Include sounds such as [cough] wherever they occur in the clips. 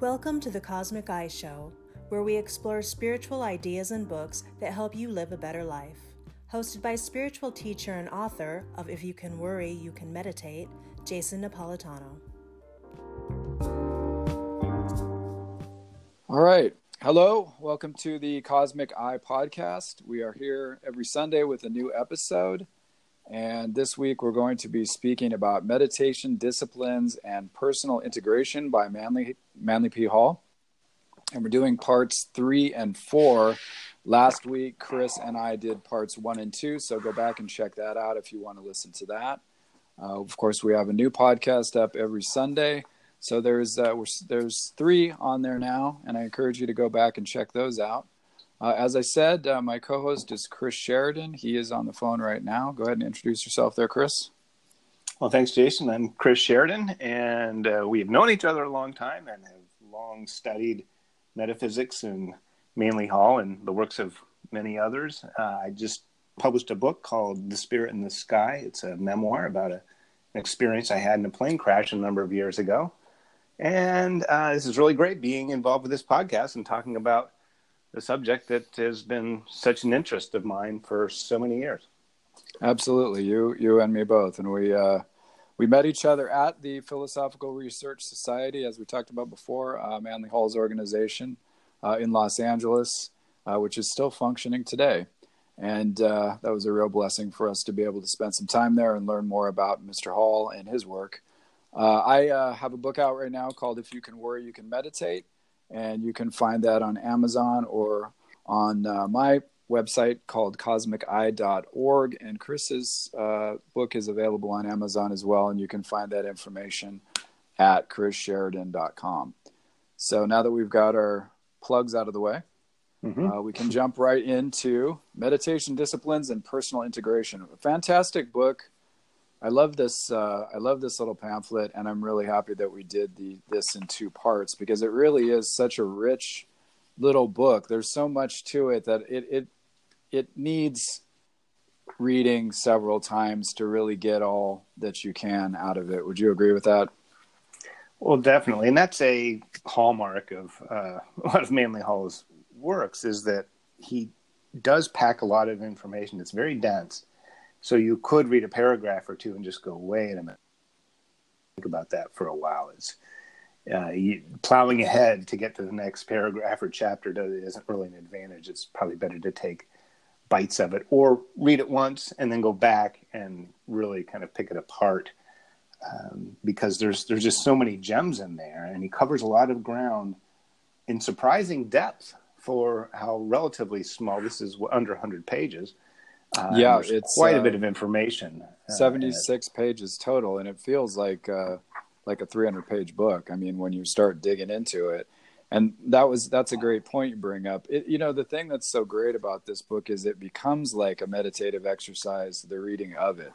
Welcome to the Cosmic Eye Show, where we explore spiritual ideas and books that help you live a better life. Hosted by spiritual teacher and author of If You Can Worry, You Can Meditate, Jason Napolitano. All right. Hello. Welcome to the Cosmic Eye podcast. We are here every Sunday with a new episode. And this week we're going to be speaking about meditation disciplines and personal integration by Manly, Manly P. Hall. And we're doing parts three and four. Last week, Chris and I did parts one and two. So go back and check that out if you want to listen to that. Uh, of course, we have a new podcast up every Sunday. So there's uh, there's three on there now, and I encourage you to go back and check those out. Uh, as I said, uh, my co host is Chris Sheridan. He is on the phone right now. Go ahead and introduce yourself there, Chris. Well, thanks, Jason. I'm Chris Sheridan, and uh, we have known each other a long time and have long studied metaphysics in Manly Hall and the works of many others. Uh, I just published a book called The Spirit in the Sky. It's a memoir about a, an experience I had in a plane crash a number of years ago. And uh, this is really great being involved with this podcast and talking about the subject that has been such an interest of mine for so many years. Absolutely, you you and me both, and we uh, we met each other at the Philosophical Research Society, as we talked about before, uh, Manly Hall's organization uh, in Los Angeles, uh, which is still functioning today. And uh, that was a real blessing for us to be able to spend some time there and learn more about Mr. Hall and his work. Uh, I have a book out right now called "If You Can Worry, You Can Meditate." and you can find that on Amazon or on my website called cosmiceye.org. And Chris's uh, book is available on Amazon as well, and you can find that information at chrissheridan.com. So now that we've got our plugs out of the way, mm-hmm. uh, we can jump right into meditation disciplines and personal integration. A fantastic book I love this. Uh, I love this little pamphlet, and I'm really happy that we did the this in two parts because it really is such a rich little book. There's so much to it that it it it needs reading several times to really get all that you can out of it. Would you agree with that? Well, definitely, and that's a hallmark of uh, a [laughs] lot of Manly Hall's works is that he does pack a lot of information. It's very dense so you could read a paragraph or two and just go, wait a minute, think about that for a while. It's uh, you, plowing ahead to get to the next paragraph or chapter does, isn't really an advantage. It's probably better to take bites of it or read it once and then go back and really kind of pick it apart um, because there's there's just so many gems in there and he covers a lot of ground in surprising depth for how relatively small this is under 100 pages uh, yeah, it's quite uh, a bit of information. Uh, Seventy-six pages total, and it feels like uh, like a three hundred page book. I mean, when you start digging into it, and that was that's a great point you bring up. It, you know, the thing that's so great about this book is it becomes like a meditative exercise. The reading of it,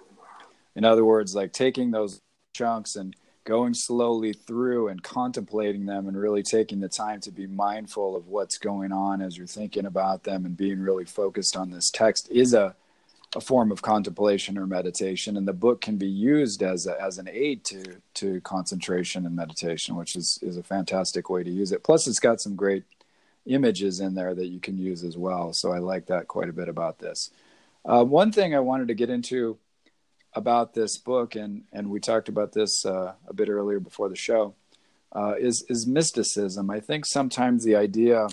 in other words, like taking those chunks and going slowly through and contemplating them and really taking the time to be mindful of what's going on as you're thinking about them and being really focused on this text is a a form of contemplation or meditation, and the book can be used as a, as an aid to to concentration and meditation, which is is a fantastic way to use it. Plus, it's got some great images in there that you can use as well. So I like that quite a bit about this. Uh, one thing I wanted to get into about this book, and and we talked about this uh, a bit earlier before the show, uh, is is mysticism. I think sometimes the idea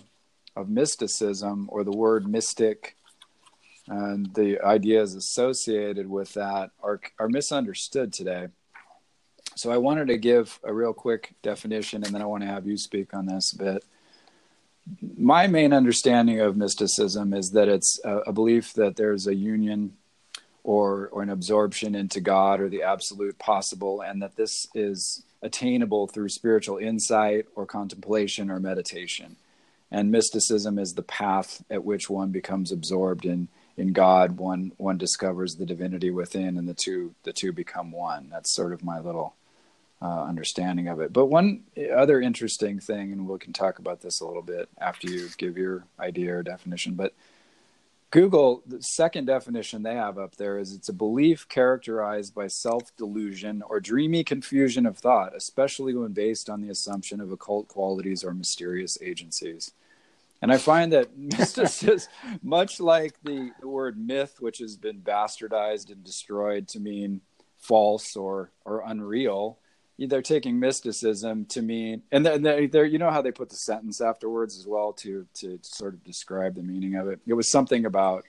of mysticism or the word mystic and the ideas associated with that are are misunderstood today. So I wanted to give a real quick definition, and then I want to have you speak on this a bit. My main understanding of mysticism is that it's a, a belief that there's a union or or an absorption into God or the absolute possible, and that this is attainable through spiritual insight or contemplation or meditation. And mysticism is the path at which one becomes absorbed in in God, one one discovers the divinity within, and the two the two become one. That's sort of my little uh, understanding of it. But one other interesting thing, and we can talk about this a little bit after you give your idea or definition. But Google, the second definition they have up there is it's a belief characterized by self delusion or dreamy confusion of thought, especially when based on the assumption of occult qualities or mysterious agencies. And I find that [laughs] [laughs] mysticism, much like the, the word myth, which has been bastardized and destroyed to mean false or, or unreal, they're taking mysticism to mean, and they're, they're, you know how they put the sentence afterwards as well to to sort of describe the meaning of it. It was something about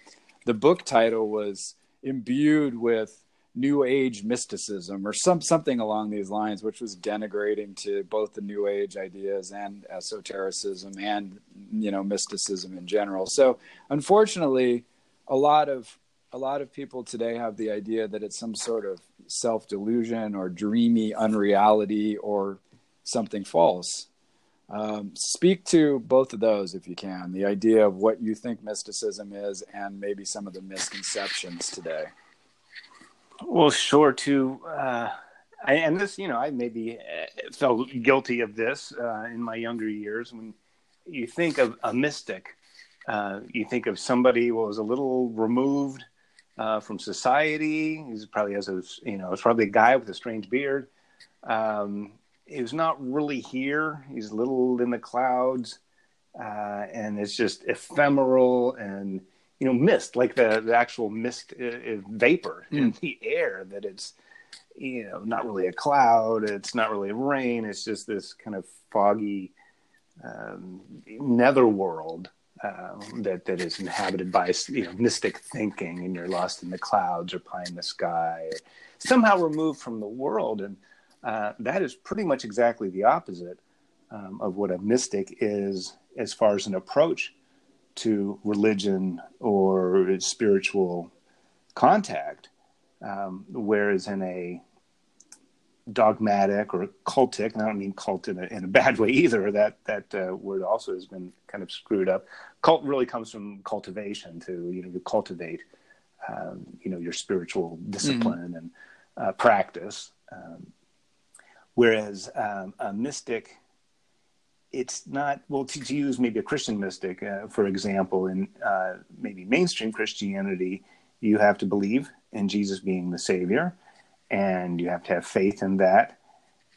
the book title was imbued with new age mysticism or some something along these lines, which was denigrating to both the new age ideas and esotericism and you know mysticism in general. So unfortunately, a lot of a lot of people today have the idea that it's some sort of self delusion or dreamy unreality or something false. Um, speak to both of those if you can the idea of what you think mysticism is and maybe some of the misconceptions today. Well, sure. To uh, I, and this, you know, I maybe uh, felt guilty of this uh, in my younger years. When you think of a mystic, uh, you think of somebody who was a little removed uh, from society. He's probably has a you know, it's probably a guy with a strange beard. Um, he's not really here. He's a little in the clouds, uh, and it's just ephemeral and you know mist, like the the actual mist uh, uh vapor mm. in the air. That it's you know not really a cloud. It's not really rain. It's just this kind of foggy um, netherworld um, that that is inhabited by you know mystic thinking, and you're lost in the clouds or pie in the sky, or somehow removed from the world, and uh, that is pretty much exactly the opposite um, of what a mystic is as far as an approach to religion or spiritual contact. Um, whereas in a dogmatic or cultic, and I don't mean cult in a, in a bad way either. That that uh, word also has been kind of screwed up. Cult really comes from cultivation to you know to cultivate um, you know your spiritual discipline mm-hmm. and uh, practice. Um, whereas um, a mystic, it's not well to, to, use maybe a Christian mystic uh, for example in uh, maybe mainstream Christianity, you have to believe in Jesus being the Savior and you have to have faith in that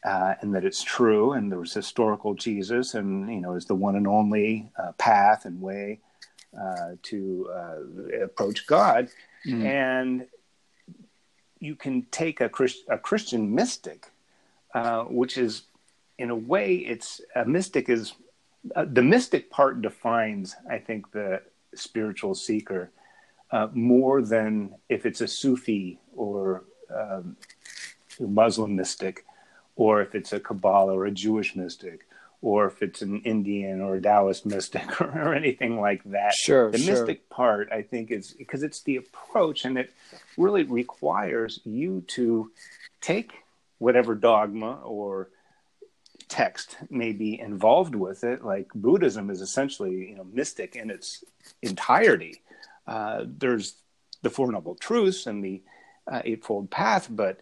uh, and that it's true and there was historical jesus and you know is the one and only uh, path and way uh, to uh, approach god mm. and you can take a, Christ- a christian mystic uh, which is in a way it's a mystic is uh, the mystic part defines i think the spiritual seeker more than if it's a sufi or um, Muslim mystic, or if it's a Kabbalah or a Jewish mystic, or if it's an Indian or a Taoist mystic or, [laughs] or anything like that. Sure. The sure. mystic part, I think, is because it's the approach and it really requires you to take whatever dogma or text may be involved with it. Like Buddhism is essentially, you know, mystic in its entirety. Uh, there's the Four Noble Truths and the uh, Eightfold Path, but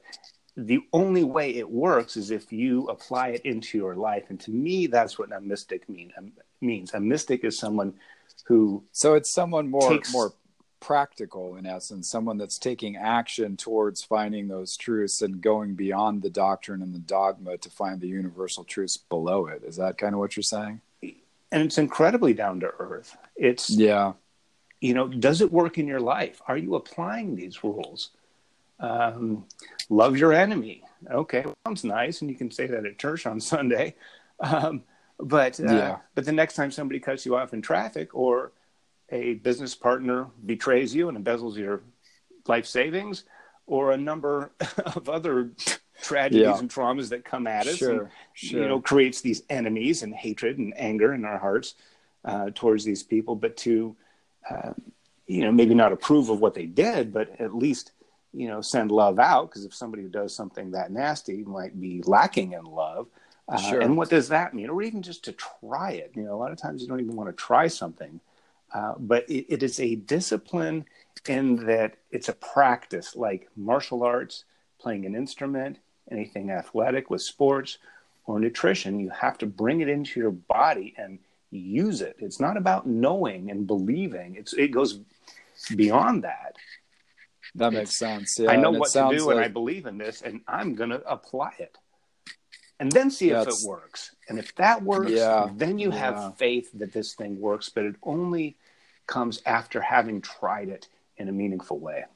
the only way it works is if you apply it into your life. And to me, that's what a mystic mean, um, means. A mystic is someone who. So it's someone more takes, more practical in essence, someone that's taking action towards finding those truths and going beyond the doctrine and the dogma to find the universal truths below it. Is that kind of what you're saying? And it's incredibly down to earth. It's yeah. You know, does it work in your life? Are you applying these rules? Um, love your enemy. Okay, sounds nice, and you can say that at church on [laughs] Sunday. Um, but uh, yeah. but the next time somebody cuts you off in traffic, or a business partner betrays you and embezzles your life savings, or a number [laughs] of other tragedies yeah. and traumas that come at us, sure, and, sure. you know, creates these enemies and hatred and anger in our hearts uh, towards these people. But to uh, you know, maybe not approve of what they did, but at least you know send love out because if somebody who does something that nasty might be lacking in love uh, sure. and what does that mean or even just to try it you know a lot of times you don't even want to try something uh, but it, it is a discipline in that it's a practice like martial arts playing an instrument anything athletic with sports or nutrition you have to bring it into your body and use it it's not about knowing and believing it's it goes beyond that, that makes sense. Yeah, I know what to do and I believe in this and I'm going to apply it. And then see if That's- it works. And if that works, Yeah, then you yeah. have faith that this thing works, but it only comes after having tried it in a meaningful way.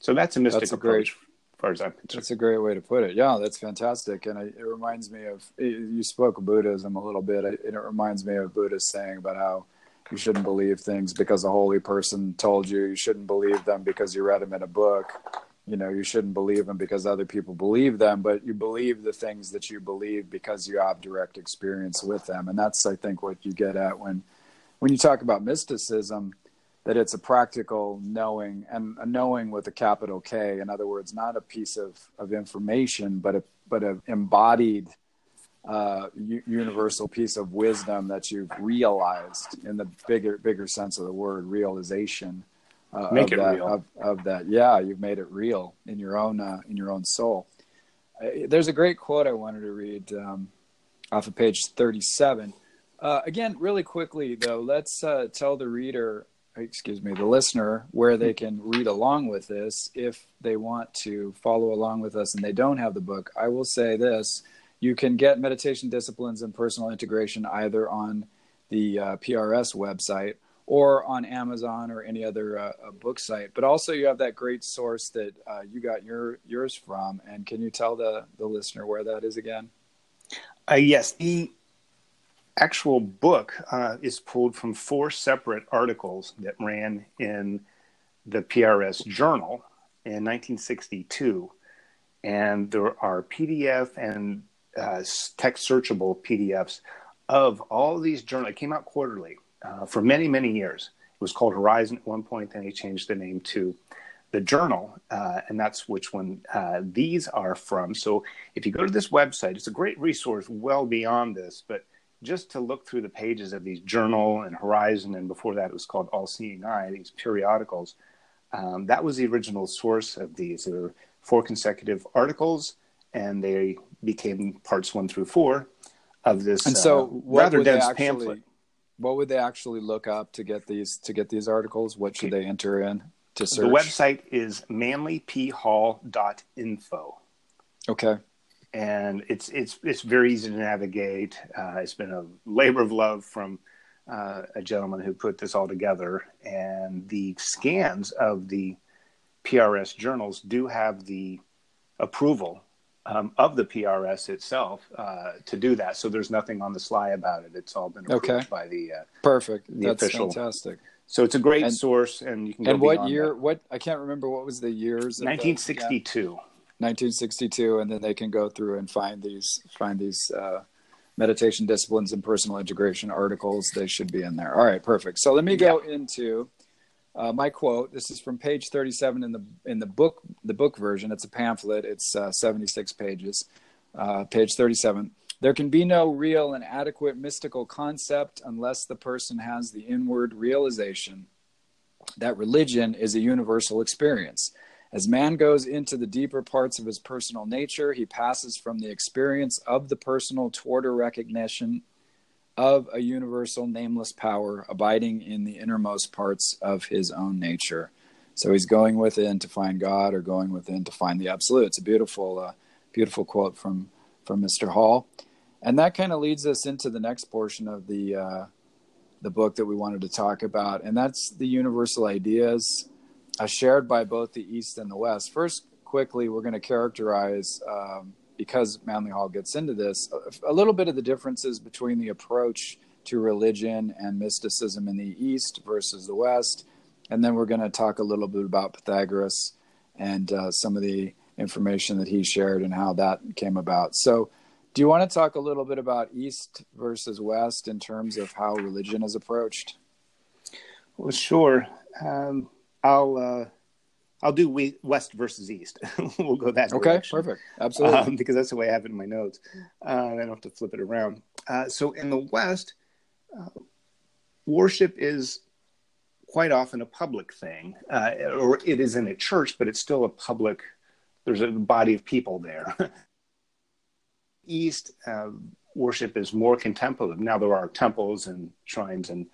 So that's a mystic That's a great- approach, as far as I'm concerned. That's a great way to put it. Yeah, that's fantastic, and I, it reminds me of you spoke of Buddhism a little bit, and it reminds me of Buddha saying about how you shouldn't believe things because a holy person told you. You shouldn't believe them because you read them in a book. You know, you shouldn't believe them because other people believe them, but you believe the things that you believe because you have direct experience with them, and that's I think what you get at when when you talk about mysticism that it's a practical knowing and a knowing with a capital K. In other words, not a piece of, of information, but a but an embodied uh, universal piece of wisdom that you've realized in the bigger bigger sense of the word realization. Uh, Make of it that, real. Of, of that, yeah, you've made it real in your own uh, in your own soul. Uh, there's a great quote I wanted to read um, off of page 37. Uh, again, really quickly though, let's uh, tell the reader, excuse me, the listener, where they can read along with this if they want to follow along with us and they don't have the book. I will say this: you can get meditation disciplines and personal integration either on the uh, PRS website or on Amazon or any other uh, book site. But also, you have that great source that uh, you got your yours from. And can you tell the the listener where that is again? Uh, yes, the actual book uh, is pulled from four separate articles that ran in the PRS Journal in 1962, and there are PDF and uh, text searchable PDFs of all these journals. It came out quarterly uh, for many, many years. It was called Horizon at one point, then he changed the name to the journal, uh, and that's which one uh, these are from. So if you go to this website, it's a great resource well beyond this, but just to look through the pages of these journal and Horizon, and before that it was called All Seeing Eye, these periodicals, um, that was the original source of these. There were four consecutive articles, and they became parts one through four of this And so, uh, rather dense actually? pamphlet. What would they actually look up to get these to get these articles? What should they enter in to search? The website is manlyphall.info. Okay. and it's it's it's very easy to navigate. Uh, it's been a labor of love from uh, a gentleman who put this all together, and the scans of the PRS journals do have the approval um, of the PRS itself uh, to do that. So there's nothing on the sly about it. It's all been approved Okay. by the. Uh, Perfect. The That's official- fantastic. so it's a great And- source, and you can. Go And what year? that. What I can't remember. What was the years? the- 1962. yeah, 1962, and then they can go through and find these find these uh, meditation disciplines and personal integration articles. They should be in there. All right, perfect. So let me go into uh, my quote. This is from page 37 in the in the book the book version. It's a pamphlet. It's uh, 76 pages. Uh, page 37. There can be no real and adequate mystical concept unless the person has the inward realization that religion is a universal experience. As man goes into the deeper parts of his personal nature, he passes from the experience of the personal toward a recognition of a universal nameless power abiding in the innermost parts of his own nature. So he's going within to find God or going within to find the absolute. It's a beautiful, uh, beautiful quote from, from Mr. Hall. And that kind of leads us into the next portion of the, uh, the book that we wanted to talk about, and that's the universal ideas uh, shared by both the East and the West. First, quickly, we're going to characterize, um, because Manly Hall gets into this, a, a little bit of the differences between the approach to religion and mysticism in the East versus the West. And then we're going to talk a little bit about Pythagoras and uh, some of the information that he shared and how that came about. So, do you want to talk a little bit about East versus West in terms of how religion is approached? Well, sure. Um, I'll uh, I'll do we, West versus East. [laughs] we'll go that way. Okay, direction. perfect. Absolutely. Um, because that's the way I have it in my notes. Uh, I don't have to flip it around. Uh, so in the West, uh, worship is quite often a public thing, uh, or it is in a church, but it's still a public. There's a body of people there. [laughs] East uh, worship is more contemplative. Now there are temples and shrines and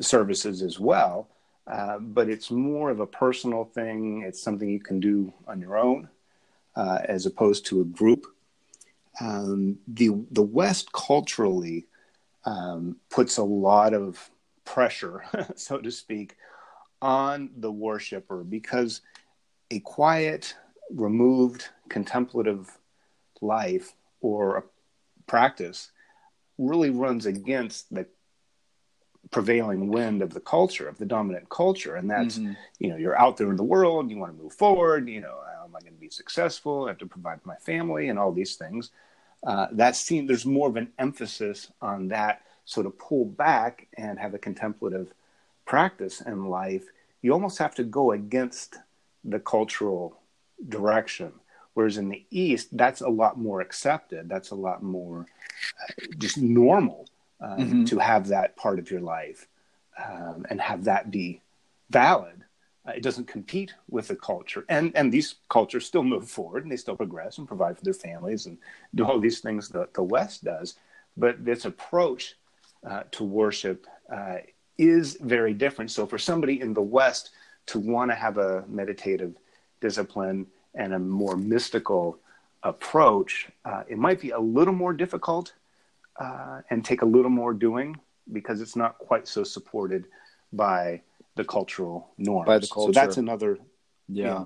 services as well, uh, but it's more of a personal thing. It's something you can do on your own, uh, as opposed to a group. Um, the the West culturally um, puts a lot of pressure, [laughs] so to speak, on the worshiper because a quiet, removed, contemplative life or a practice really runs against the prevailing wind of the culture of the dominant culture. And that's mm-hmm. you know you're out there in the world you want to move forward you know how am i going to be successful? I have to provide for my family and all these things. Uh, that seen there's more of an emphasis on that. So to pull back and have a contemplative practice in life you almost have to go against the cultural direction. Whereas in the east that's a lot more accepted. That's a lot more uh, just normal um, mm-hmm. to have that part of your life um, and have that be valid. Uh, it doesn't compete with the culture, and and these cultures still move forward and they still progress and provide for their families and do all these things that the West does. But this approach uh, to worship uh, is very different. So for somebody in the West to want to have a meditative discipline and a more mystical approach, uh, it might be a little more difficult uh, and take a little more doing because it's not quite so supported by the cultural norms. By the culture. So that's another. Yeah. yeah.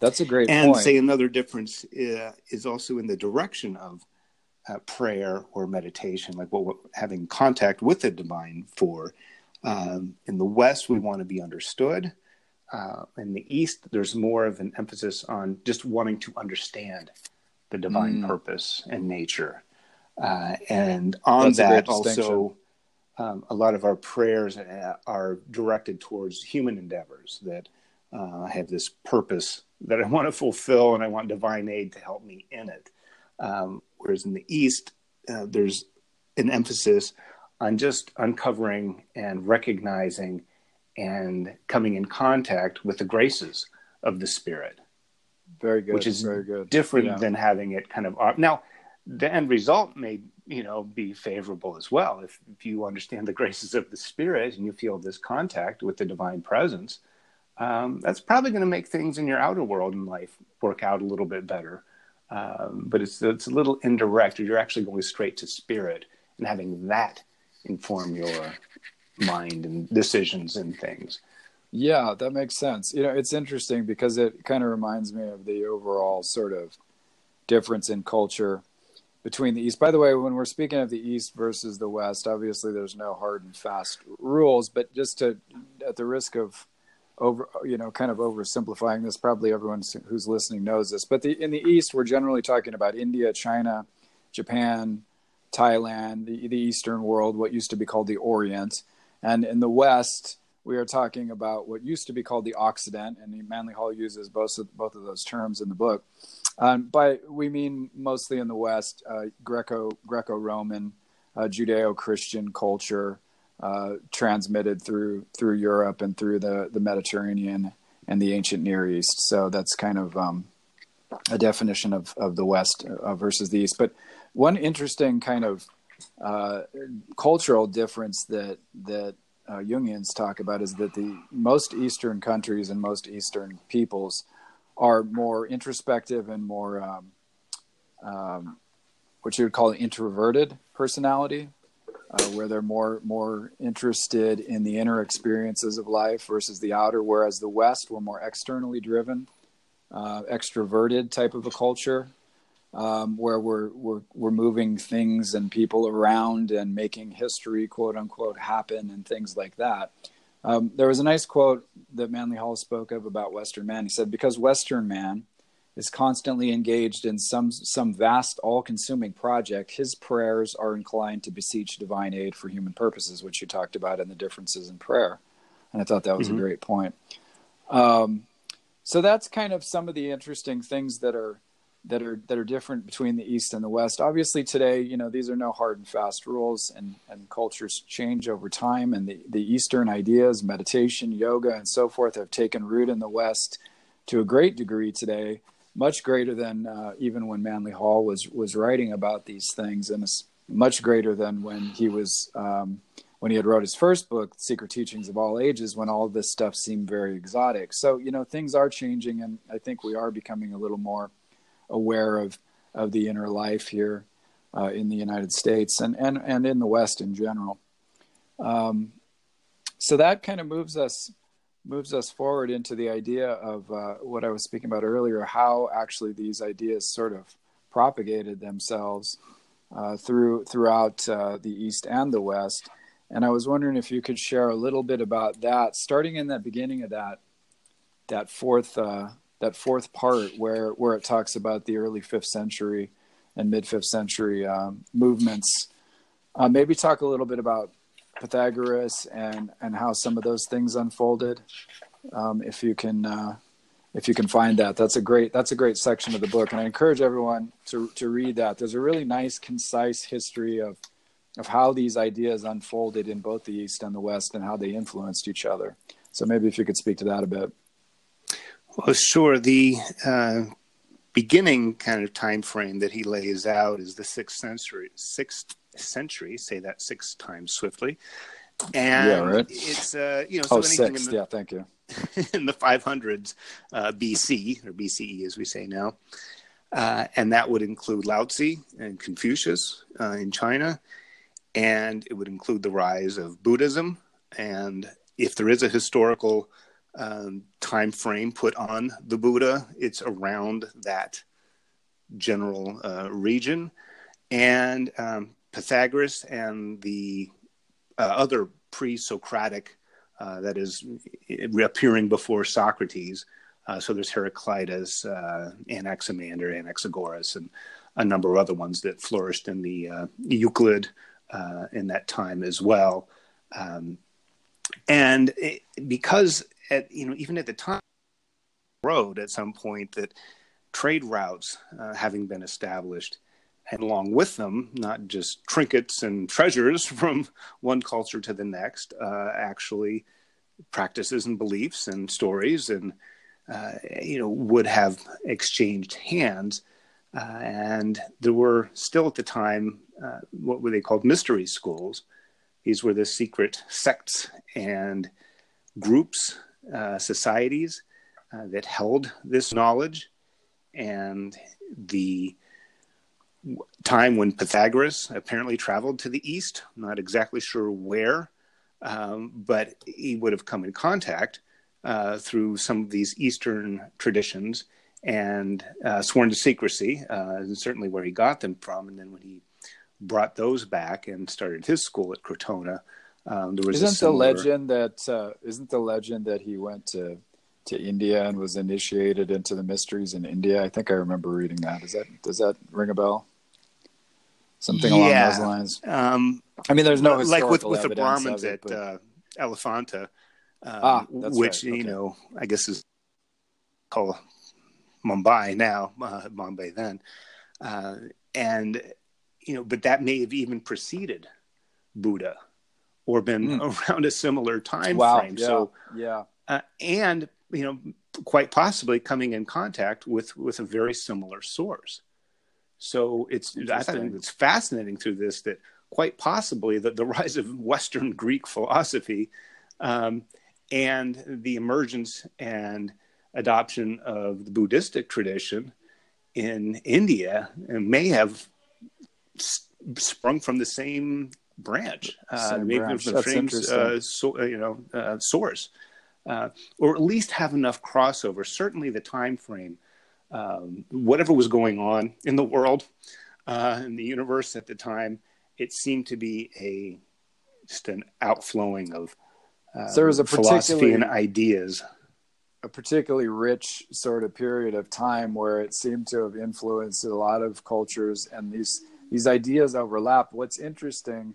That's a great and point. say another difference uh, is also in the direction of uh, prayer or meditation, like what we're having contact with the divine for. Um, in the West, we want to be understood. Uh, in the East, there's more of an emphasis on just wanting to understand the divine mm. purpose and nature. Uh, and on That's that, also, um, a lot of our prayers uh, are directed towards human endeavors that uh, have this purpose that I want to fulfill and I want divine aid to help me in it. Um, whereas in the East, uh, there's an emphasis on just uncovering and recognizing and coming in contact with the graces of the Spirit. Very good. Which is very good. different yeah. than having it kind of now the end result may you know be favorable as well. If, if you understand the [laughs] graces of the spirit and you feel this contact with the divine presence um, that's probably going to make things in your outer world in life work out a little bit better. Um, but it's it's a little indirect. You're actually going straight to spirit and having that inform your mind and decisions and things. Yeah that makes sense. You know it's interesting because it kind of reminds me of the overall sort of difference in culture between the East. By the way, when we're speaking of the East versus the West, obviously there's no hard and fast rules, but just to, at the risk of over, you know, kind of oversimplifying this, probably everyone who's listening knows this, but the, in the East, we're generally talking about India, China, Japan, Thailand, the, the Eastern world, what used to be called the Orient. And in the West, we are talking about what used to be called the Occident, and Manly Hall uses both of, both of those terms in the book. Um, by we mean mostly in the West, uh, Greco Greco Roman, uh, Judeo Christian culture uh, transmitted through through Europe and through the the Mediterranean and the ancient Near East. So that's kind of um, a definition of of the West uh, versus the East. But one interesting kind of uh, cultural difference that that uh, Jungians talk about is that the most Eastern countries and most Eastern peoples are more introspective and more um, um, what you would call an introverted personality, uh, where they're more more interested in the inner experiences of life versus the outer. Whereas the West, we're more externally driven, uh, extroverted type of a culture, um, where we're we're we're moving things and people around and making history, quote unquote, happen and things like that. Um, there was a nice quote that Manly Hall spoke of about Western man. He said, "Because Western man is constantly engaged in some some vast, all-consuming project, his prayers are inclined to beseech divine aid for human purposes," which you talked about in the differences in prayer, and I thought that was mm-hmm. a great point. Um, so that's kind of some of the interesting things that are that are that are different between the east and the west obviously today you know these are no hard and fast rules and and cultures change over time and the the eastern ideas meditation yoga and so forth have taken root in the west to a great degree today much greater than uh, even when manly hall was was writing about these things and much greater than when he was um, when he had wrote his first book, Secret Teachings of All Ages, when all this stuff seemed very exotic. So you know things are changing, and I think we are becoming a little more aware of of the inner life here uh, in the United States and and and in the West in general. Um, so that kind of moves us moves us forward into the idea of uh, what I was speaking about earlier, how actually these ideas sort of propagated themselves uh, through throughout uh, the East and the West. And I was wondering if you could share a little bit about that, starting in the beginning of that that fourth uh, that fourth part where where it talks about the early fifth century and mid fifth century um, movements. Uh, maybe talk a little bit about Pythagoras and and how some of those things unfolded. Um, if you can uh, if you can find that, that's a great that's a great section of the book, and I encourage everyone to to read that. There's a really nice, concise history of of how these ideas unfolded in both the East and the West, and how they influenced each other. So maybe if you could speak to that a bit. Well, sure. The uh, beginning kind of time frame that he lays out is the sixth century. Sixth century. Say that six times swiftly. And yeah, right. it's uh, you know so oh, six. The, yeah, thank you. [laughs] in the 500s uh, BC or BCE, as we say now, uh, and that would include Lao Tzu and Confucius uh, in China, and it would include the rise of Buddhism. And if there is a historical um, time frame put on the Buddha. It's around that general uh, region, and um, Pythagoras and the uh, other pre-Socratic uh, that is appearing before Socrates. Uh, so there's Heraclitus, uh, Anaximander, Anaxagoras, and a number of other ones that flourished in the uh, Euclid in that time as well. Um, and it, because at you know even at the time road at some point that trade routes uh, having been established and along with them not just trinkets and treasures [laughs] from one culture to the next uh, actually practices and beliefs and stories and uh, you know would have exchanged hands uh, and there were still at the time uh, what were they called? Mystery schools. These were the secret sects and groups uh, societies uh, that held this knowledge, and the time when Pythagoras apparently traveled to the east, not exactly sure where, um, but he would have come in contact uh, through some of these Eastern traditions and uh, sworn to secrecy, uh, certainly where he got them from. And then when he brought those back and started his school at Crotona, um, there was isn't similar... the legend that uh, not the legend that he went to to India and was initiated into the mysteries in India. I think I remember reading that. Is that does that ring a bell? Something along yeah. those lines. Um, I mean, there's no like with with the Brahmins it, at uh, Elephanta, um, ah, which right. okay. you know I guess is called Mumbai now, uh, Bombay then, uh, and you know, but that may have even preceded Buddha or been mm. around a similar time wow. frame. Yeah. So yeah, uh, and you know, quite possibly coming in contact with with a very similar source. So it's I think it's fascinating through this that quite possibly that the [laughs] rise of Western Greek philosophy um, and the emergence and adoption of the Buddhistic tradition in India may have sprung from the same branch, uh, maybe branch. from the same uh, so, uh, you know uh, source, uh, or at least have enough crossover. Certainly, the time frame, um, whatever was going on in the world, uh, in the universe at the time, it seemed to be a just an outflowing of so there was a philosophy and ideas. A particularly rich sort of period of time where it seemed to have influenced a lot of cultures, and these these ideas overlap. What's interesting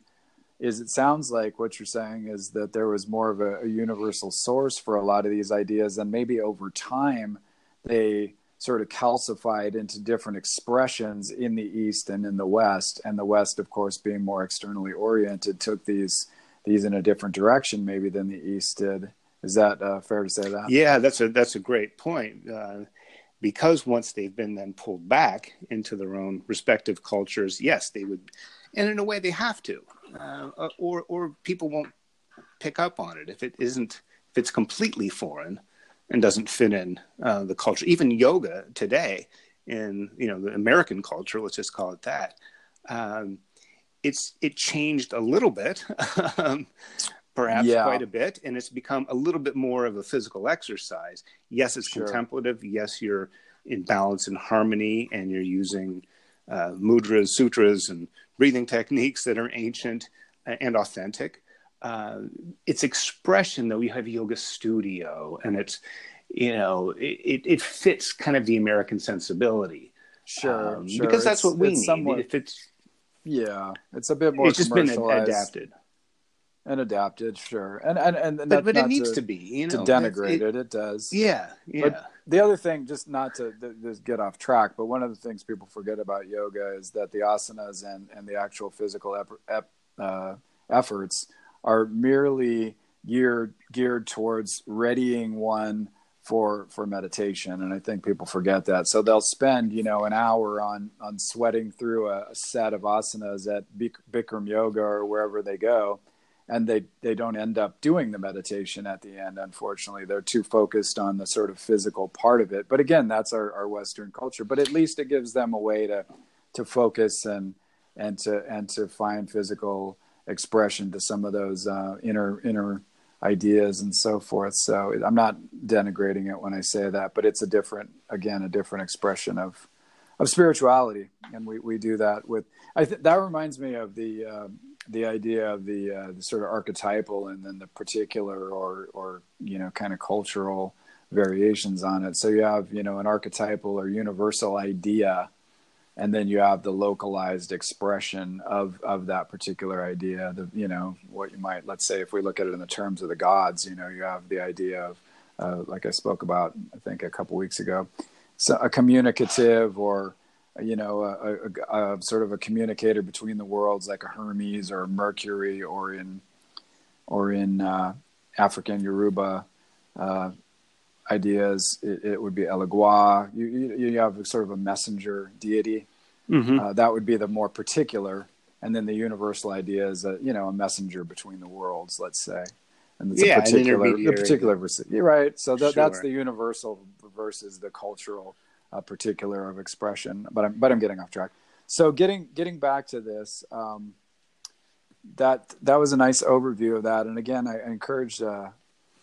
is it sounds like what you're saying is that there was more of a, a, universal source for a lot of these ideas and maybe over time they sort of calcified into different expressions in the east and in the west and the west of course being more externally oriented took these these in a different direction maybe than the east did. Is that uh, fair to say that? Yeah that's a that's a great point uh, because once they've been then pulled back into their own respective cultures yes they would and in a way they have to uh, or or people won't pick up on it if it isn't if it's completely foreign and doesn't fit in uh, the culture. Even yoga today in you know the American culture, let's just call it that. Um, it's it changed a little bit, [laughs] um, perhaps yeah. quite a bit, and it's become a little bit more of a physical exercise. Yes, it's sure. contemplative. Yes, you're in balance and harmony, and you're using uh, mudras, sutras, and breathing techniques that are ancient and authentic. Uh, it's expression, though. We have yoga studio, and it's you know it, it fits kind of the American sensibility. Sure, um, sure. because that's it's, what we need. Somewhat, if it's yeah, it's a bit more. It's just been adapted and adapted, sure, and and and, but, but it needs to, to, be, you know, to denigrate it, it, it. does. Yeah, yeah. But the other thing, just not to just get off track, but one of the things people forget about yoga is that the asanas and and the actual physical ep, ep, uh, efforts are merely geared geared towards readying one for for meditation and i think people forget that. So they'll spend you know an hour on on sweating through a, a set of asanas at bikram yoga or wherever they go and they they don't end up doing the meditation at the end unfortunately they're too focused on the sort of physical part of it but again that's our, our western culture but at least it gives them a way to to focus and and to and to find physical expression to some of those uh, inner inner ideas and so forth. So I'm not denigrating it when I say that, but it's a different, again, a different expression of of spirituality, and we, we do that with. I th- that reminds me of the uh, the idea of the, uh, the sort of archetypal and then the particular or or you know kind of cultural variations on it. So you have you know an archetypal or universal idea and then you have the localized expression of of that particular idea the you know what you might let's say if we look at it in the terms of the gods you know you have the idea of uh, like i spoke about i think a couple weeks ago so a communicative or you know a, a, a, sort of a communicator between the worlds like a hermes or a mercury or in or in uh, african yoruba uh, ideas, it, it, would be Elegua. You, you, you have sort of a messenger deity. Mm-hmm. Uh, that would be the more particular, and then the universal idea is a you know a messenger between the worlds. Let's say, and it's yeah, a particular the particular. You're right. So th- sure. that's the universal versus the cultural uh, particular of expression. But I'm but I'm getting off track. So getting getting back to this. Um, that that was a nice overview of that, and again, I, I encourage uh,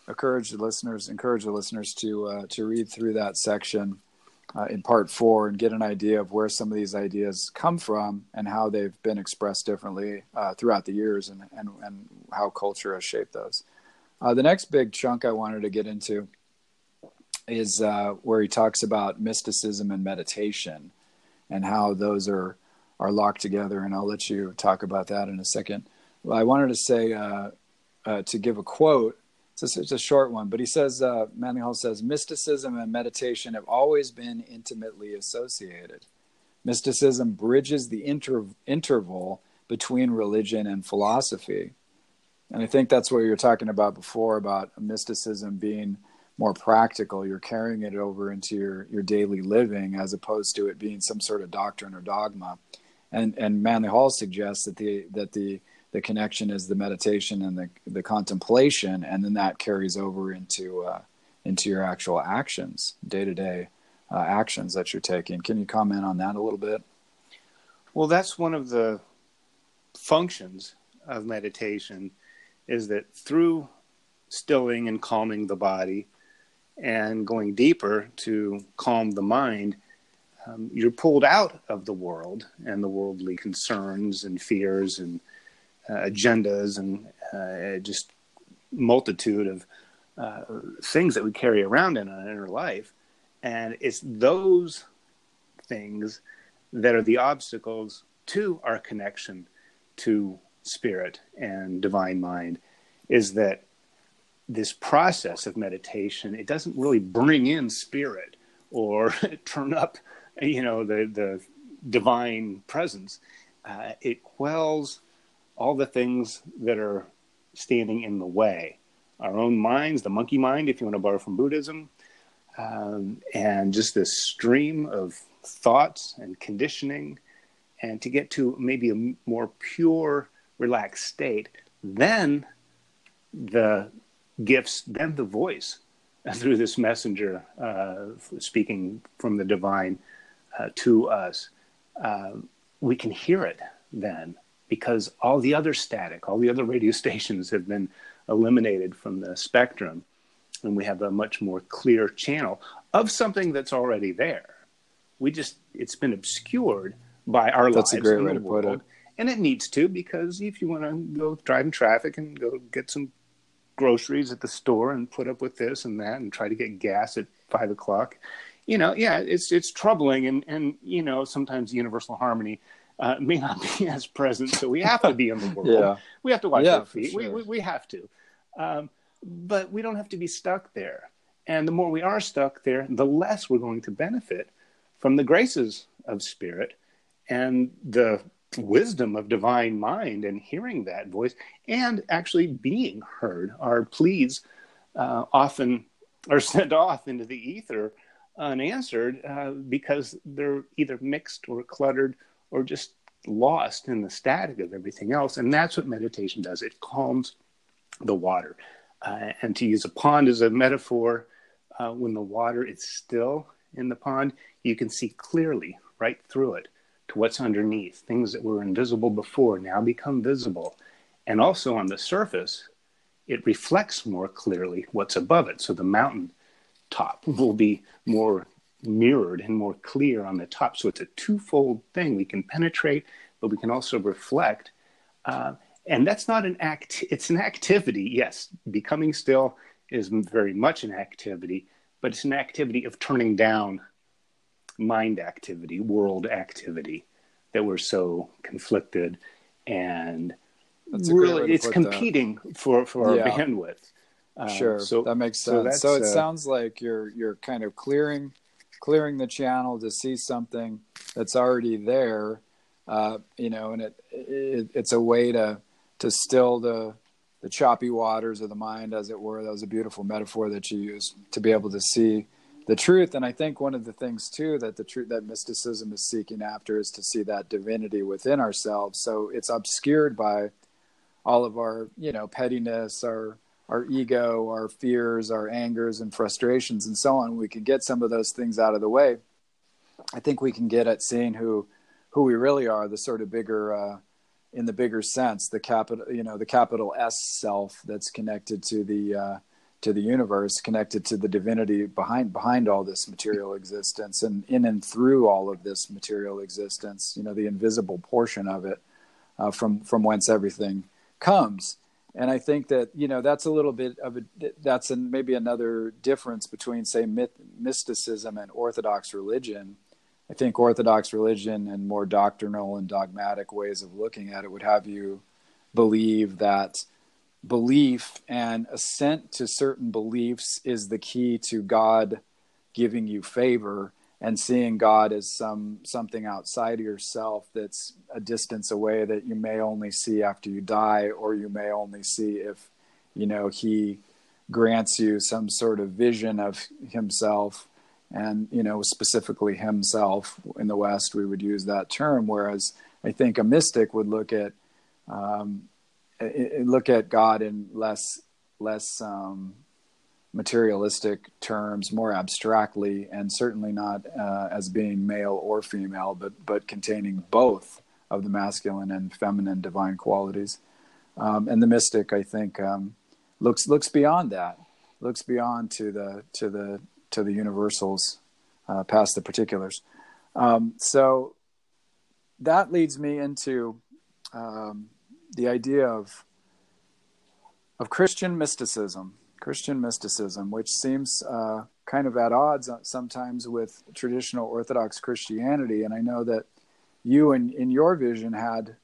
encourage the listeners encourage the listeners to uh, to read through that section uh, in part four and get an idea of where some of these ideas come from and how they've been expressed differently uh, throughout the years and, and, and how culture has shaped those. Uh, the next big chunk I wanted to get into is uh, where he talks about mysticism and meditation and how those are are locked together. And I'll let you talk about that in a second. Well, I wanted to say uh, uh, to give a quote it's a, it's a short one, but he says, uh, Manly Hall says, mysticism and meditation have always been intimately associated. Mysticism bridges the inter- interval between religion and philosophy. And I think that's what you were talking about before about mysticism being more practical. You're carrying it over into your, your daily living as opposed to it being some sort of doctrine or dogma. And, and Manly Hall suggests that the, that the the connection is the meditation and the the contemplation, and then that carries over into uh, into your actual actions, day to day actions that you're taking. Can you comment on that a little bit? Well, that's one of the functions of meditation is that through stilling and calming the body and going deeper to calm the mind, um, you're pulled out of the world and the worldly concerns and fears and uh, agendas and uh, just multitude of uh, things that we carry around in our inner life. And it's those things that are the obstacles to our connection to spirit and divine mind is that this process of meditation it doesn't really bring in spirit or [laughs] turn up you know the the divine presence. Uh, it quells all the things that are standing in the way. Our own minds, the monkey mind, if you want to borrow from Buddhism, um, and just this stream of thoughts and conditioning, and to get to maybe a more pure relaxed state, then the gifts, then the voice [laughs] through this messenger uh, speaking from the divine uh, to us, uh, we can hear it then because all the other static, all the other radio [laughs] stations have been eliminated from the spectrum, and we have a much more clear channel of something that's already there. We just it's been obscured by our that's lives a great way to world, put it. and it needs to because if you want to go drive in traffic and go get some groceries at the store and put up with this and that and try to get gas at five o'clock. You know, yeah, it's it's troubling and and you know sometimes universal harmony uh, may not be [laughs] as present, so we have to be in the world. [laughs] Yeah. We have to watch Yeah, our feet. We, we we have to, um, but we don't have to be stuck there. And the more we are stuck there, the less we're going to benefit from the graces of spirit and the wisdom of divine mind and hearing that voice and actually being heard. Our pleas uh, often are [laughs] sent off into the ether unanswered uh, because they're either mixed or cluttered or just lost in the static of everything else. And that's what meditation does it calms the water. Uh, and to use a pond as a metaphor, uh, when the water is still in the pond, you can see clearly right through it to what's underneath. Things that were invisible before now become visible. And also on the surface, it reflects more clearly what's above it. So the mountain top will be more mirrored and more clear on the top. So it's a twofold thing. We can penetrate, but we can also reflect. Uh, and that's not an act, it's an activity. Yes, becoming still is very much an activity, but it's an activity of turning down mind activity, world activity that we're so conflicted and That's a great way really it's that. competing for for Yeah. our bandwidth. Uh, Sure, so that makes sense. So, that's, it uh, sounds like you're you're kind of clearing clearing the channel to see something that's already there, uh, you know, and it, it it's a way to to still the the choppy waters of the mind, as it were. That was a beautiful metaphor that you used to be able to see the truth. And I think one of the things too that the truth that mysticism is seeking after is to see that divinity within ourselves. So it's obscured by all of our you know pettiness our our ego our fears our angers and frustrations and so on we can get some of those things out of the way i think we can get at seeing who who we really are the sort of bigger uh in the bigger sense the capital you know the capital s self that's connected to the uh to the universe connected to the divinity behind behind all this material existence and in and through all of this material existence you know the invisible portion of it uh, from from whence everything comes. And i think that you know that's a little bit of a that's an, maybe another difference between say myth, mysticism and orthodox religion. I think orthodox religion and more doctrinal and dogmatic ways of looking at it would have you believe that belief and assent to certain beliefs is the key to god giving you favor and seeing God as some something outside of yourself that's a distance away that you may only see after you die, or you may only see if you know He grants you some sort of vision of Himself, and you know specifically Himself. In the West, we would use that term, whereas I think a mystic would look at um, look at God in less less um, materialistic terms more abstractly and certainly not uh, as being male or female but but containing both of the masculine and feminine divine qualities. Um, and the mystic i think um, looks looks beyond that looks beyond to the to the to the universals uh, past the particulars. Um, so that leads me into um, the idea of of christian mysticism Christian mysticism, which seems uh, kind of at odds sometimes with traditional Orthodox Christianity. And I know that you, in, in your vision, had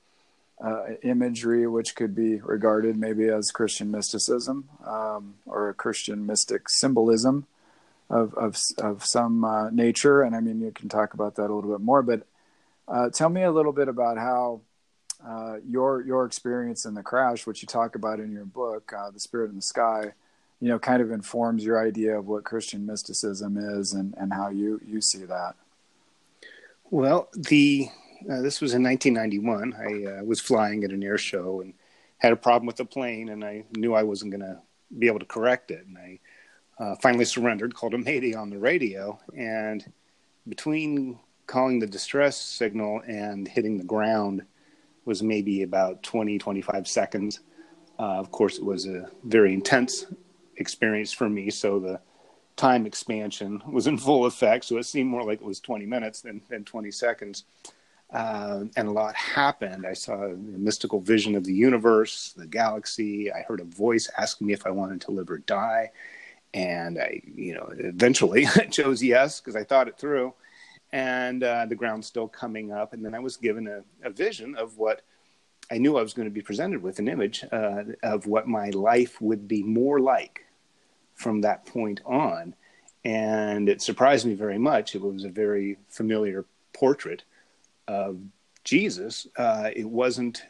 uh, imagery which could be regarded maybe as Christian mysticism um, or a Christian mystic symbolism of, of, of some uh, nature. And I mean, you can talk about that a little bit more, but uh, tell me a little bit about how uh, your your experience in the crash, which you talk about in your book, uh, "The Spirit in the Sky," you know, kind of informs your idea of what Christian mysticism is and, and how you, you see that. Well, the Uh, this was in 1991. I uh, was flying at an air show and had a problem with the plane, and I knew I wasn't going to be able to correct it. And I uh, finally surrendered, called a mayday on the radio, and between calling the distress signal and hitting the ground was maybe about 20, 25 seconds. Uh, of course, it was a very intense experience for me, so the time expansion [laughs] was in full effect. So it seemed more like it was 20 minutes than, than 20 seconds. Uh, and a lot happened. I saw a mystical vision of the universe, the galaxy. I heard a voice asking me if I wanted to live or die. And I, you know, eventually [laughs] chose yes because I thought it through. And uh, the ground's still coming up. And then I was given a, a vision of what I knew I was going to be presented with an image uh, of what my life would be more like from that point on. And it surprised me very much. It was a very familiar portrait of Jesus. Uh, it wasn't.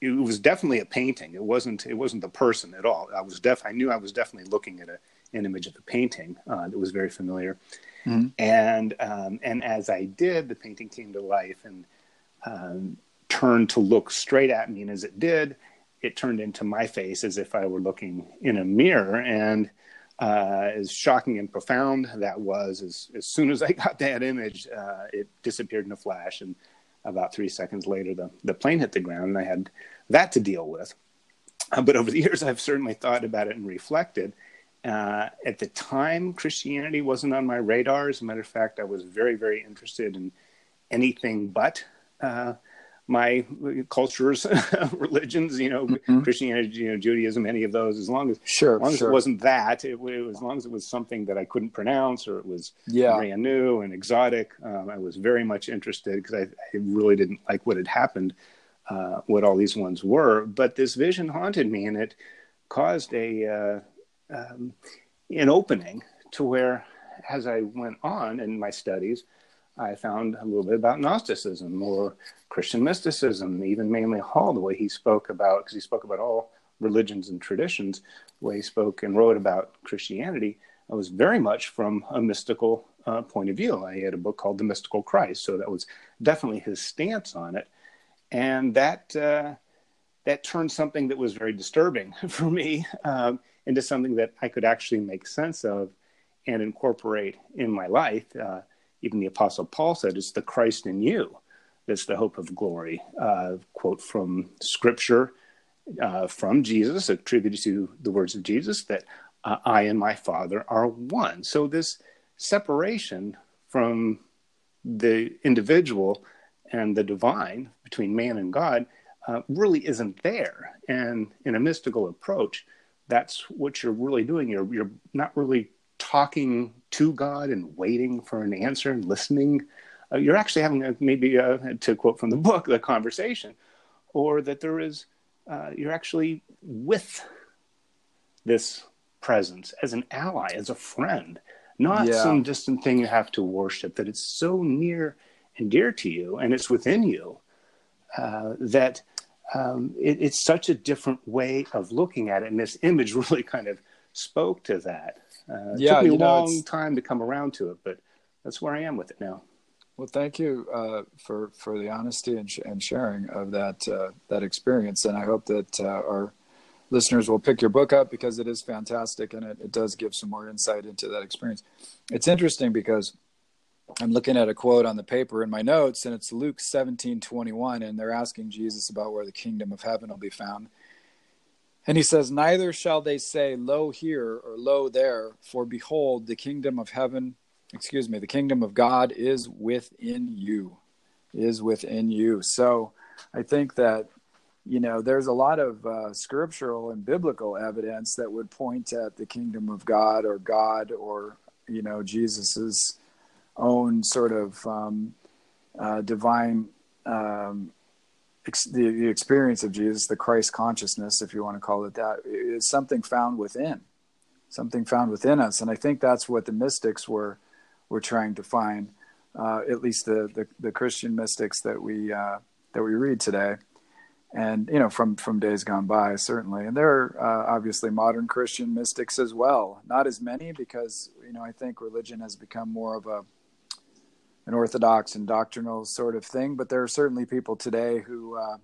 It was definitely a painting. It wasn't. It wasn't the person at all. I was def. I knew I was definitely looking at a, an image of a painting uh, that was very familiar. Mm-hmm. And um, and as I did, the painting came to life and um, turned to look straight at me. And as it did, it turned into my face as if I were looking in a mirror. And uh, as shocking and profound that was, as, as soon as I [laughs] got that image, uh, it disappeared in a flash. And about three seconds later, the, the plane hit the ground, and I had that to deal with. Uh, but over the [laughs] years, I've certainly thought about it and reflected. Uh, at the time, Christianity wasn't on my radar. As a matter of fact, I was very, very interested in anything but uh, my cultures, [laughs] religions, you know, mm-hmm. Christianity, you know, Judaism, any of those, as long as sure, as long sure. as it wasn't that, it, it, as long as it was something that I couldn't pronounce or it was yeah. brand new and exotic, um, I was very much interested because I, I, really didn't like what had happened, uh, what all these ones were. But this vision haunted me, and it caused a uh, um, an opening to where, as I went on in my studies. I found a little bit about Gnosticism or Christian mysticism, even Manly Hall, the way he spoke about, because he spoke about all religions and traditions, the way he spoke and wrote about Christianity, I was very much from a mystical uh, point of view. I had a book called The Mystical Christ, so that was definitely his stance on it, and that uh, that turned something that was very disturbing [laughs] for me um, into something that I could actually make sense of and incorporate in my life. Uh, even the Apostle Paul said, "It's the Christ in you." that's the hope of glory. Uh, quote from Scripture uh, from Jesus, attributed to the words of Jesus, that uh, I and my Father are one. So this separation from the individual and the divine between man and God uh, really isn't there. And in a mystical approach, that's what you're really doing. You're you're not really talking to God and waiting for an answer and listening uh, you're actually having a, maybe a, uh, to quote from the book the conversation or that there is uh, you're actually with this presence as an ally as a friend not yeah. some distant thing you have to worship that it's so near and dear to you and it's within you uh, that um, it, it's such a different way of looking at it and this image [laughs] really kind of spoke to that uh, yeah, it took me a long know, time to come around to it but that's where i am with it now well, thank you uh, for for the honesty and, sh- and sharing of that uh, that experience, and I hope that uh, our listeners will pick your book up because it is fantastic and it, it does give some more insight into that experience. It's interesting because I'm looking at a quote on the paper in my notes, and it's Luke 17 21, and they're asking Jesus about where the kingdom of heaven will be found. And he says, Neither shall they say, Lo here or Lo there, for behold, the kingdom of heaven excuse me, the kingdom of God is within you, is within you. So I think that, you know, there's a lot of uh, scriptural and biblical evidence that would point at the kingdom of God or God or, you know, Jesus's own sort of um, uh, divine, um, ex- the, the experience of Jesus, the Christ consciousness, if you want to call it that, is something found within, something found within us. And I think that's what the mystics were we're trying to find, uh, at least the, the, the Christian mystics that we uh, that we read today, and you know from from days gone by certainly, and there are uh, obviously modern Christian mystics as well. Not as many because you know I think religion has become more of a an orthodox and doctrinal sort of thing, but there are certainly people today who uh,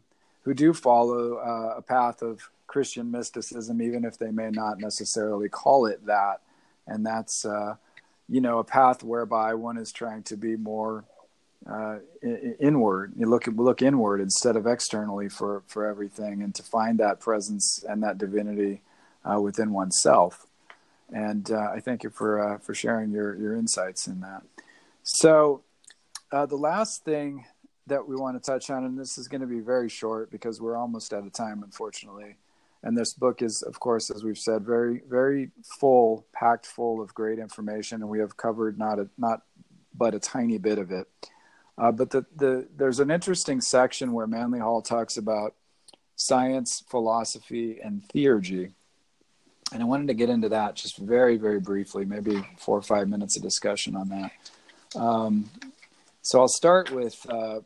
who do follow uh, a path of Christian mysticism, even if they may not necessarily call it that. And that's, uh, you know, a path whereby one is trying to be more uh, inward. You look look inward instead of externally for for everything, and to find that presence and that divinity uh, within oneself. And uh, I thank you for for sharing your your insights in that. So, uh, the last thing that we want to touch on, and this is going to be very short because we're almost out of time, unfortunately. And this book is, of course, as we've said, very, very full, packed full of great information, and we have covered not a, not but a tiny bit of it. Uh, but the, the there's an interesting section where Manly Hall talks about science, philosophy, and theurgy, and I wanted to get into that just very, very briefly, maybe four or five minutes of discussion on that. Um, so I'll start with uh,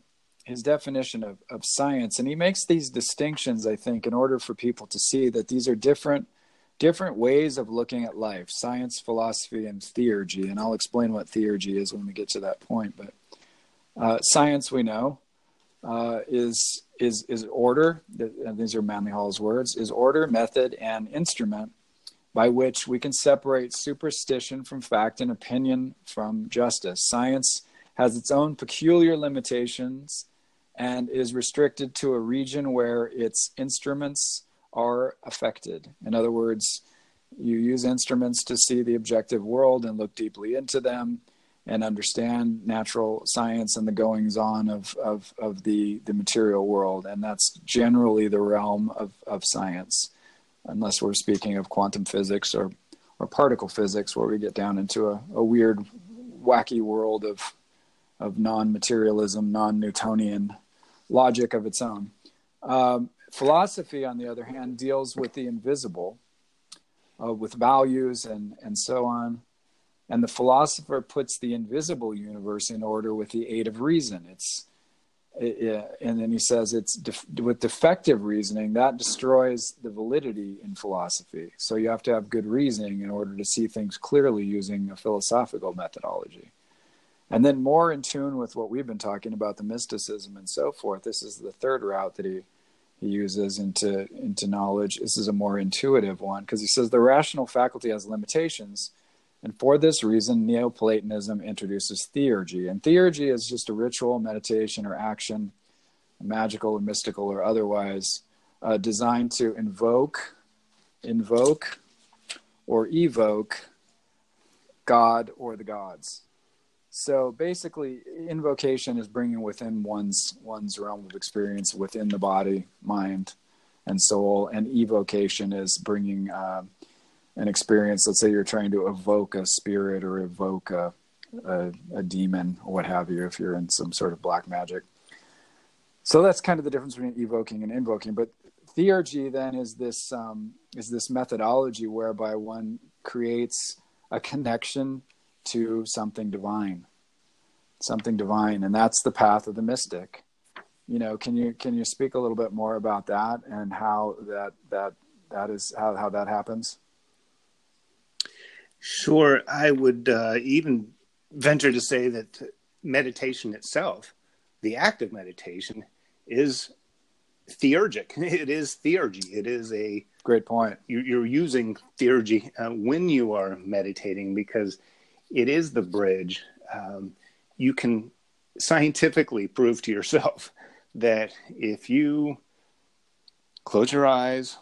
his definition of, of science and he makes these distinctions i think in order for people to see that these are different different ways of looking at life science philosophy and theurgy and i'll explain what theurgy is when we get to that point but uh, science we know uh, is is is order and these are manly hall's words is order method and instrument by which we can separate superstition from fact and opinion from justice. Science has its own peculiar limitations and is restricted to a region where its instruments are affected. In other words, you use instruments to see the objective world and look deeply into them and understand natural science and the goings on of, of, of the, the material world. And that's generally the realm of, of science, unless we're speaking of quantum physics or, or particle physics, where we get down into a, a weird, wacky world of, of non materialism, non Newtonian logic of its own. Um, philosophy, on the other hand, deals with the invisible, uh, with values and, and so on. And the philosopher puts the invisible universe in order with the aid of reason. It's it, and then he says it's def- with defective reasoning that destroys the validity in philosophy. So you have to have good reasoning in order to see things clearly using a philosophical methodology and then more in tune with what we've been talking about the mysticism and so forth this is the third route that he he uses into into knowledge. This is a more intuitive one because he says the rational faculty has limitations and for this reason neoplatonism introduces theurgy. And theurgy is just a ritual meditation or action magical or mystical or otherwise uh, designed to invoke invoke or evoke god or the gods so basically invocation is bringing within one's one's realm of experience within the body mind and soul and evocation is bringing uh, an experience. Let's say you're trying to evoke a spirit or evoke a, a, a demon or what have you if you're in some sort of black magic. So that's kind of the difference between evoking and invoking. But theurgy then is this um, is this methodology whereby one creates a connection to something divine something divine. And that's the path of the mystic. You know can you can you speak a little bit more about that and how that that that is how, how that happens? Sure. I would uh, even venture to say that meditation itself the act of meditation is theurgic. [laughs] It is theurgy. It is a great point. you're using theurgy uh, when you are meditating because it is the bridge. Um, you can scientifically prove to yourself [laughs] that if you close your eyes,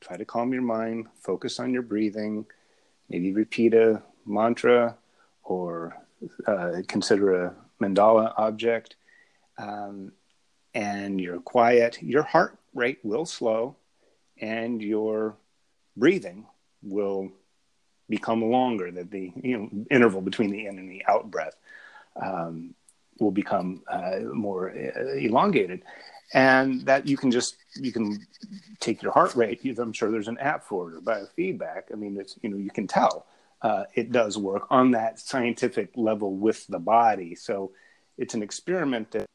try to calm your mind, focus on your breathing, maybe repeat a mantra or uh, consider a mandala object, um, and you're quiet, your heart rate will slow and your breathing will become longer, that the you know, interval between the in and the out breath um, will become uh, more uh, elongated. And that you can just you can take your heart rate. I'm sure there's an app for it or biofeedback. I mean, it's you know you can tell uh, it does work on that scientific level with the body. So it's an experiment that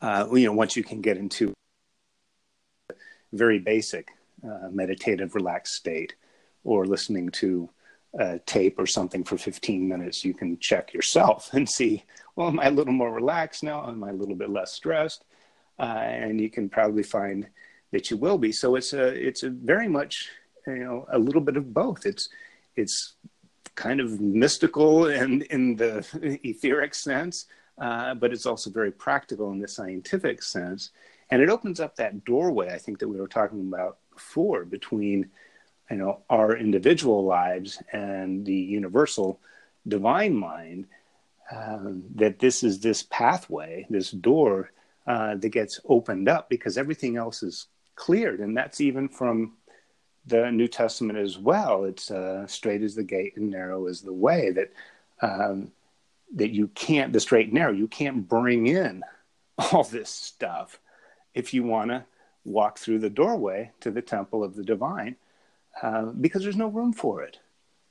uh, you know once you can get into very basic uh, meditative relaxed state or listening to a tape or something for 15 minutes, you can check yourself [laughs] and see, well, am I a little more relaxed now? Am I a little bit less stressed? Uh, and you can probably find that you will be. So it's a it's a very much you know a little bit of both. It's it's kind of mystical and in the [laughs] etheric sense, uh, but it's also very practical in the scientific sense. And it opens up that doorway I think that we were talking about before between you know our individual lives and the universal divine mind. Um, that this is this pathway, this door uh, that gets opened up because everything else is cleared, and that's even from the New Testament as well. It's uh, straight as the gate and narrow is the way that um, that you can't the straight and narrow. You can't bring in all this stuff if you want to walk through the doorway to the temple of the divine, uh, because there's no room for it.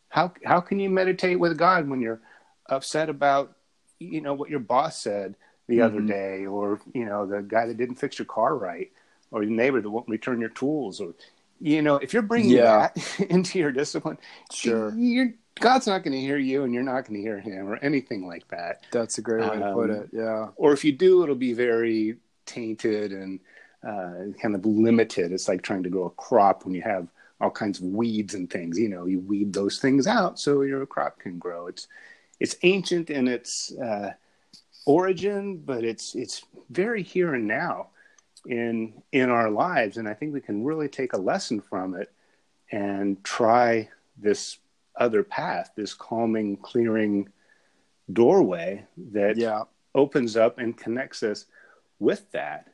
How how can you meditate with God when you're upset about you know what your boss said the mm-hmm. other day, or you know the guy that didn't fix your car right, or your neighbor that won't return your tools, or you know if you're bringing yeah. that [laughs] into your discipline, sure, you're God's not going to hear you, and you're not going to hear Him, or anything like that. That's a great way um, to put it. Yeah. Or if you do, it'll be very tainted and uh, kind of limited. It's like trying to grow a crop when you have all kinds of weeds and things. You know, you weed those things out so your crop can grow. It's it's ancient in its uh, origin, but it's it's very here and now in in our lives, and I think we can really take a lesson from it and try this other path, this calming, clearing doorway that yeah. opens up and connects us with that.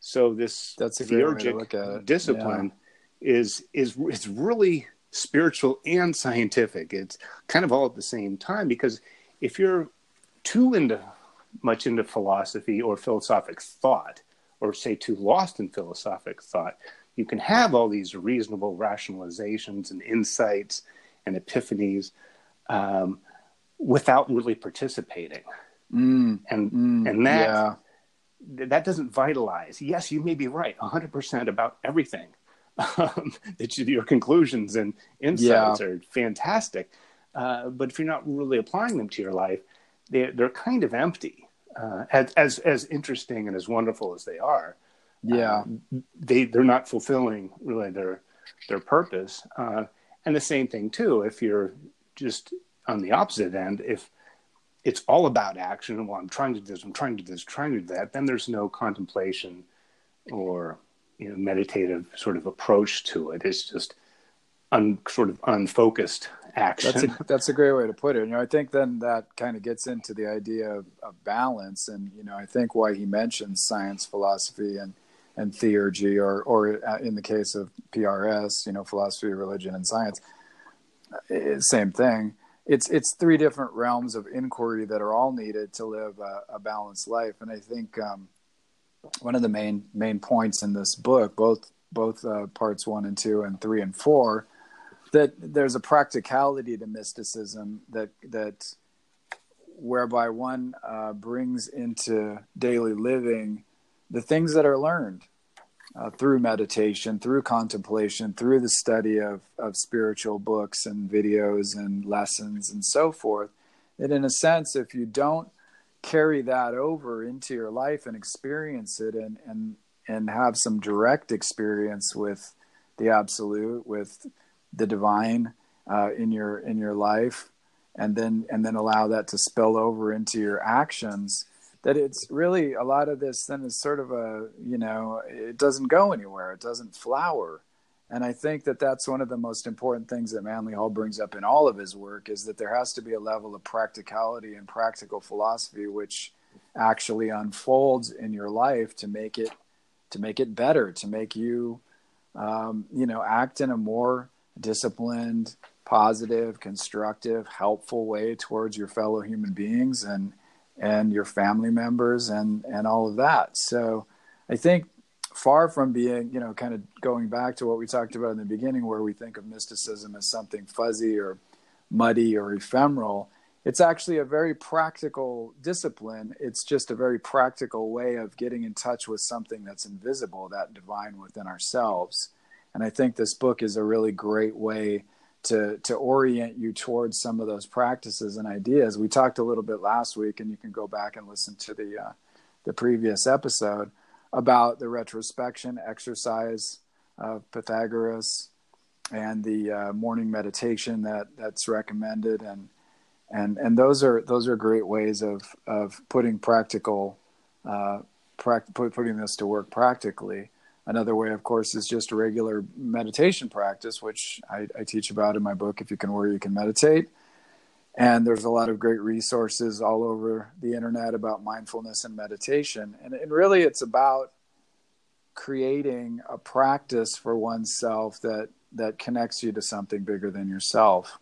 So this that's a theurgic discipline yeah. Is is is really spiritual and scientific. It's kind of all at the same time because if you're too into much into philosophy or philosophic thought, or say too lost in philosophic thought, you can have all these reasonable rationalizations and insights and epiphanies um, without really participating. Mm, and mm, and that yeah. that doesn't vitalize. Yes, you may be right, 100% about everything. Um, [laughs] that you, your conclusions and insights yeah. are fantastic, uh, but if you're not really applying them to your life, they're, they're kind of empty. Uh, as, as as interesting and as wonderful as they are, yeah, uh, they they're not fulfilling really their their purpose. Uh, and the same thing too, if you're just on the opposite end, if it's all about action, well, I'm trying to do this, I'm trying to do this, trying to do that, then there's no contemplation or you know meditative sort of approach to it. It's just un, sort of unfocused action. That's a, that's a great way to put it. You know, I think then that kind of gets into the idea of, of balance, and you know, I think why he mentions science, philosophy, and and theurgy, or or uh, in the case of PRS, you know, philosophy, religion, and science, uh, same thing. It's it's three different realms of inquiry that are all needed to live a, a balanced life, and I think um, one of the main main points in this book, both both uh, parts one and two, and three and four that there's a practicality to mysticism that that whereby one uh, brings into daily living the things that are learned uh, through meditation, through contemplation, through the study of, of spiritual books and videos and lessons and so forth. That, in a sense, if you don't carry that over into your life and experience it and, and, and have some direct experience with the absolute, with the divine uh, in your in your life, and then and then allow that to spill over into your actions. That it's really a lot of this then is sort of a you know it doesn't go anywhere. It doesn't flower. And I think that that's one of the most important things that Manly Hall brings up in all of his work is that there has to be a level of practicality and practical philosophy which actually unfolds in your life to make it to make it better, to make you um, you know act in a more disciplined, positive, constructive, helpful way towards your fellow human beings and and your family members and and all of that. So I think far from being, you know, kind of going back to what we talked about in the beginning where we think of mysticism as something fuzzy or muddy or ephemeral, it's actually a very practical discipline. It's just a very practical way of getting in touch with something that's invisible, that divine within ourselves. And I think this book is a really great way to to orient you towards some of those practices and ideas. We talked a little bit last week, and you can go back and listen to the uh, the previous episode about the retrospection exercise of Pythagoras and the uh, morning meditation that that's recommended and and and those are those are great ways of of putting practical uh, putting this to work practically Another way, of course, is just a regular meditation practice, which I, I teach about in my book, If You Can Worry, You Can Meditate. And there's a lot of great resources all over the internet about mindfulness and meditation. And, and really, it's about creating a practice for oneself that, that connects you to something bigger than yourself.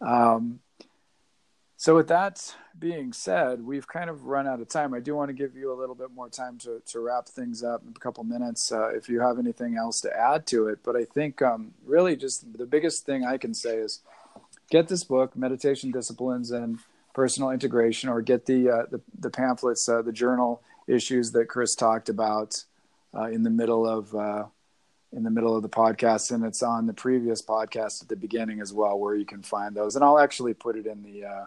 Um, so, with that being said, we've kind of run out of time. I do want to give you a little bit more time to, to wrap things up in a couple minutes uh, if you have anything else to add to it. But I think um, really just the biggest thing I can say is get this book, Meditation Disciplines and Personal Integration, or get the, uh, the, the, pamphlets, uh, the journal issues that Chris talked about uh, in the middle of. Uh, in the middle of the podcast, and it's on the previous podcast at the beginning as well, where you can find those. And I'll actually put it in the uh,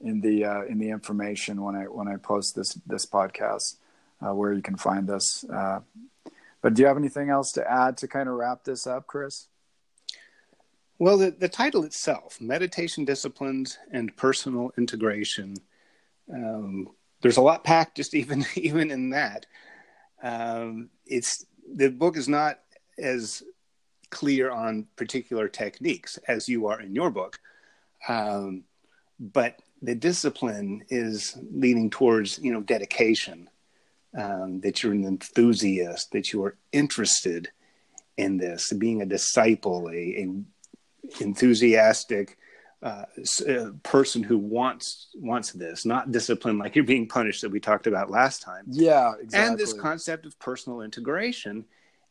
in the uh, in the information when I when I post this this podcast where you can find this. But do you have anything else to add to kind of wrap this up, Chris? Well, the, the title itself, Meditation Disciplines and Personal Integration, um, there's a lot packed just even [laughs] even in that. Um, it's the book is not as clear on particular techniques as you are in your book, um, but the discipline is leaning towards you know dedication um, that you're an enthusiast that you are interested in this being a disciple a, a enthusiastic uh, uh, person who wants wants this not discipline like you're being punished that we talked about last time yeah exactly. and this concept of personal integration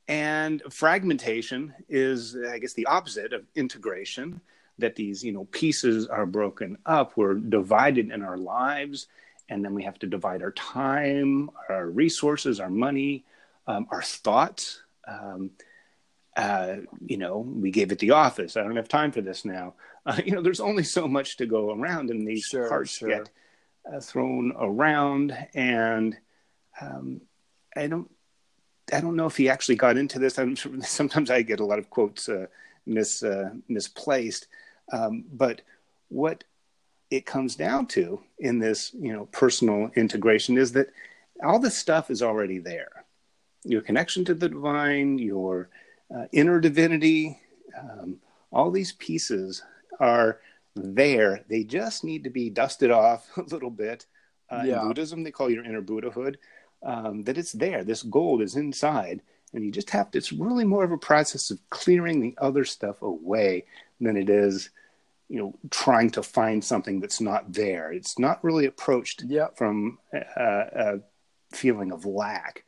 and fragmentation is i guess the opposite of integration that these you know pieces are broken up we're divided in our lives and then we have to divide our time our resources our money um, our thoughts um, uh, you know we gave it the office. I don't have time for this now. Uh, you know there's only so much to go around and these sure, parts sure. get uh, thrown around. And um, i don't i don't know if he actually got into this. I'm, [laughs] sometimes i get a lot of quotes uh, mis, uh, misplaced. Um, but what it comes down to in this, you know, personal integration is that all this stuff is already there. Your connection to the divine, your uh, inner divinity, um, all these pieces are there. They just need to be dusted off [laughs] a little bit. Uh, yeah. In Buddhism, they call your inner Buddhahood. Um, that it's there. This gold is inside, and you just have to. It's really more of a process of clearing the other stuff away than it is you know trying to find something that's not there it's not really approached yep. from a, a, feeling of lack